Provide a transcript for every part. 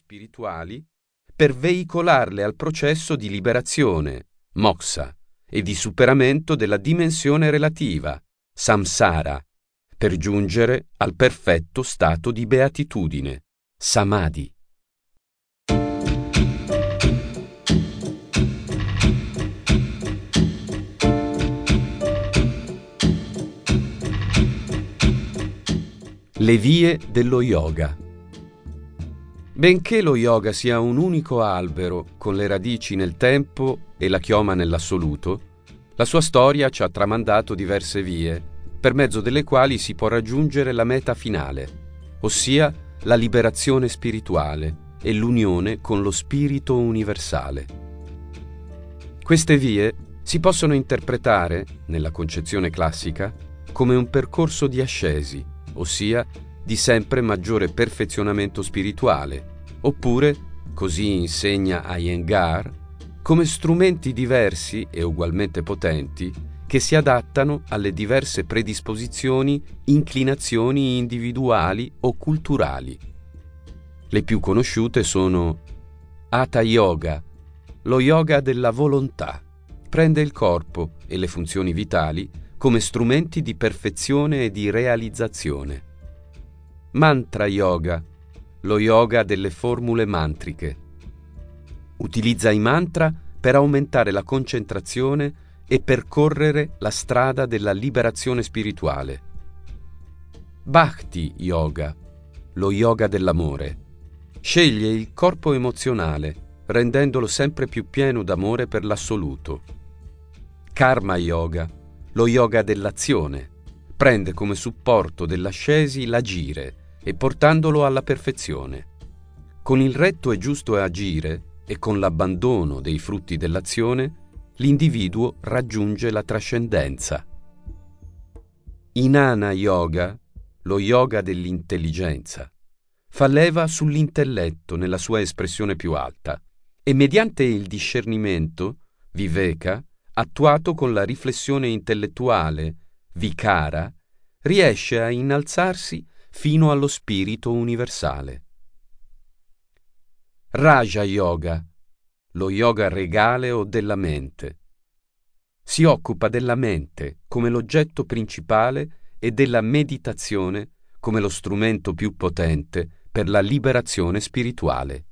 spirituali per veicolarle al processo di liberazione, moksha, e di superamento della dimensione relativa, samsara, per giungere al perfetto stato di beatitudine, samadhi. Le vie dello yoga. Benché lo yoga sia un unico albero con le radici nel tempo e la chioma nell'assoluto, la sua storia ci ha tramandato diverse vie, per mezzo delle quali si può raggiungere la meta finale, ossia la liberazione spirituale e l'unione con lo spirito universale. Queste vie si possono interpretare, nella concezione classica, come un percorso di ascesi, ossia di sempre maggiore perfezionamento spirituale, oppure, così insegna Iyengar, come strumenti diversi e ugualmente potenti che si adattano alle diverse predisposizioni, inclinazioni individuali o culturali. Le più conosciute sono Hatha Yoga, lo yoga della volontà. Prende il corpo e le funzioni vitali come strumenti di perfezione e di realizzazione. Mantra Yoga, lo yoga delle formule mantriche Utilizza i mantra per aumentare la concentrazione e percorrere la strada della liberazione spirituale. Bhakti Yoga, lo yoga dell'amore. Sceglie il corpo emozionale, rendendolo sempre più pieno d'amore per l'assoluto. Karma Yoga, lo yoga dell'azione. Prende come supporto dell'ascesi l'agire e portandolo alla perfezione. Con il retto e giusto agire e con l'abbandono dei frutti dell'azione, l'individuo raggiunge la trascendenza. Inana Yoga, lo yoga dell'intelligenza, fa leva sull'intelletto nella sua espressione più alta e mediante il discernimento, viveka, attuato con la riflessione intellettuale, vikara, riesce a innalzarsi fino allo spirito universale. Raja Yoga, lo yoga regale o della mente. Si occupa della mente come l'oggetto principale e della meditazione come lo strumento più potente per la liberazione spirituale.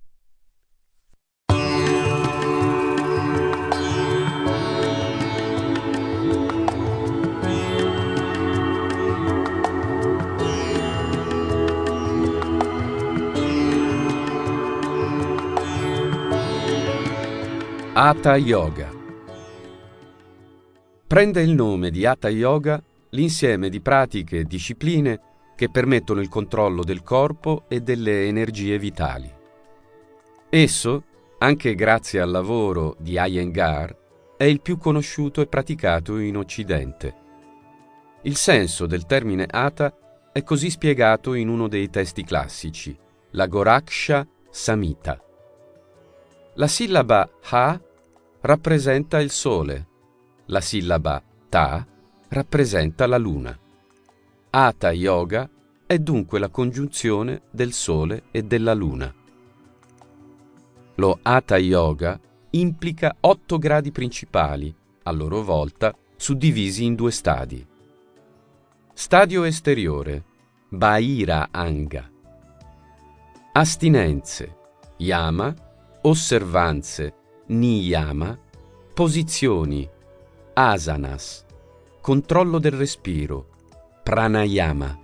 Hatha Yoga Prende il nome di Hatha Yoga l'insieme di pratiche e discipline che permettono il controllo del corpo e delle energie vitali. Esso, anche grazie al lavoro di Iyengar, è il più conosciuto e praticato in Occidente. Il senso del termine Hatha è così spiegato in uno dei testi classici, la Goraksha Samhita. La sillaba Ha rappresenta il Sole, la sillaba Ta rappresenta la Luna. Hatha Yoga è dunque la congiunzione del Sole e della Luna. Lo Hatha Yoga implica otto gradi principali, a loro volta suddivisi in due stadi. Stadio esteriore, Bhaira Anga. Astinenze, Yama, osservanze, niyama, posizioni, asanas, controllo del respiro, pranayama.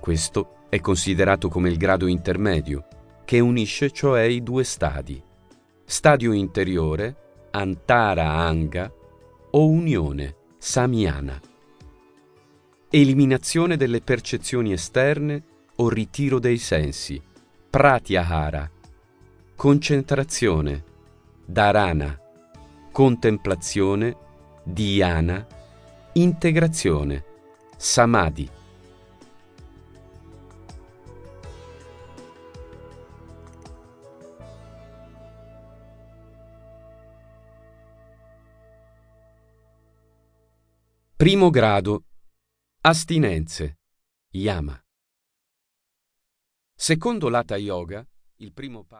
Questo è considerato come il grado intermedio, che unisce cioè i due stadi. Stadio interiore, antara anga, o unione, samyana. Eliminazione delle percezioni esterne o ritiro dei sensi, pratyahara. Concentrazione, dharana, contemplazione, dhyana, integrazione, samadhi. Primo grado. Astinenze. Yama. Secondo l'Hatha Yoga, il primo passo